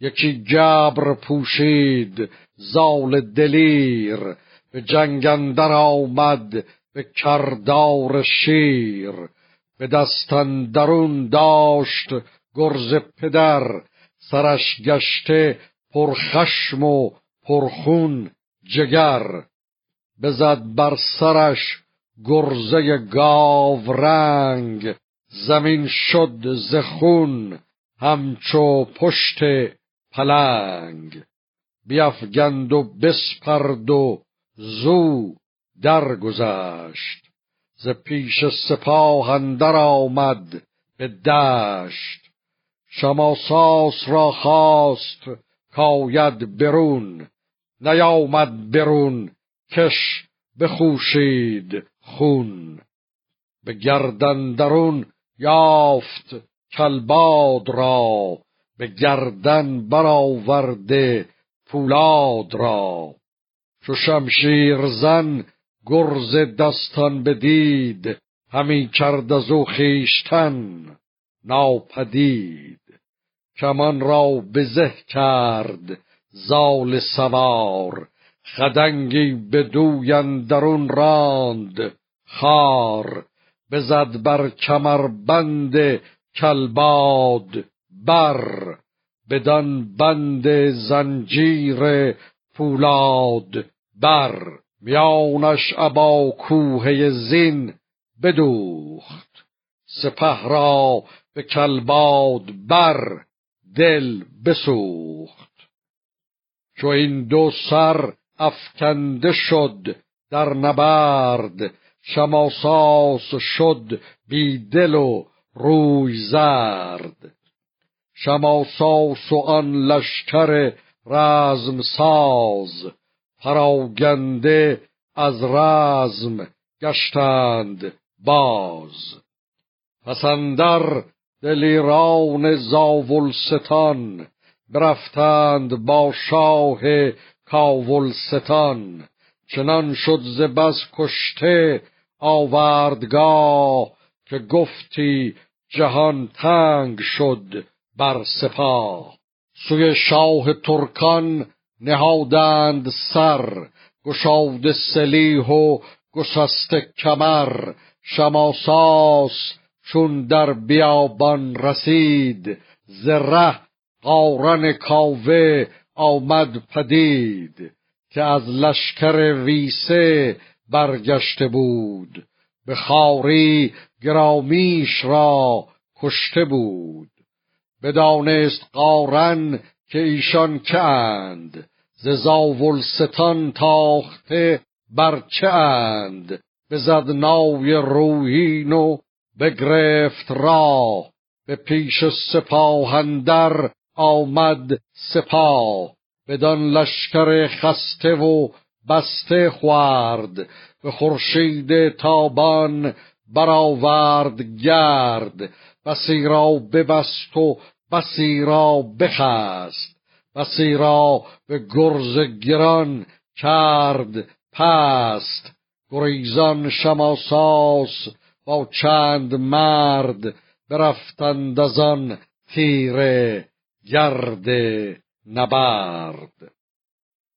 یکی جبر پوشید زال دلیر به جنگ اندر آمد به کردار شیر. به دستن درون داشت گرز پدر سرش گشته پرخشم و پرخون جگر. بزد بر سرش گرزه گاو رنگ زمین شد زخون همچو پشت پلنگ. بیافگند و بسپرد و زو درگذشت. ز پیش سپاه اندر آمد به دشت. شماساس را خواست کاید برون. نیامد برون کش بخوشید خون. به گردن درون یافت کلباد را. به گردن برآورده پولاد را. چو شمشیر زن گرز دستان بدید همی کرد از او خیشتن ناپدید. کمان را بزه کرد زال سوار خدنگی به دوی راند خار. بزد بر بند کلباد بر بدان بند زنجیر پولاد بر میانش ابا کوه زین بدوخت. سپه را به کلباد بر دل بسوخت. چو این دو سر افکنده شد در نبرد شماساس شد بی دل و روی زرد. شماساس و آن لشکر رزم ساز پراگنده از رزم گشتند باز. پسندر دلیران زاولستان برفتند با شاه کاولستان. چنان شد ز بس کشته آوردگاه که گفتی جهان تنگ شد. بر سپاه. سوی شاه ترکان نهادند سر گشاد سلیح و گسسته کمر. شماساس چون در بیابان رسید زره قارن کاوه آمد پدید که از لشکر ویسه برگشته بود. به خاری گرامیش را کشته بود. بدانست قارن که ایشان که اند. ز زاولستان تاخته بر چه اند؟ بزد نای رویین و بگرفت راه. به پیش سپاهندر آمد سپاه. بدان لشکر خسته و بسته خوارد. به خورشید تابان برآورد گرد. بسی را ببست و بسی را بخست بسی را به گرز گران کرد پست. گریزان شماساس با چند مرد برفتند از آن تیره گرد نبرد.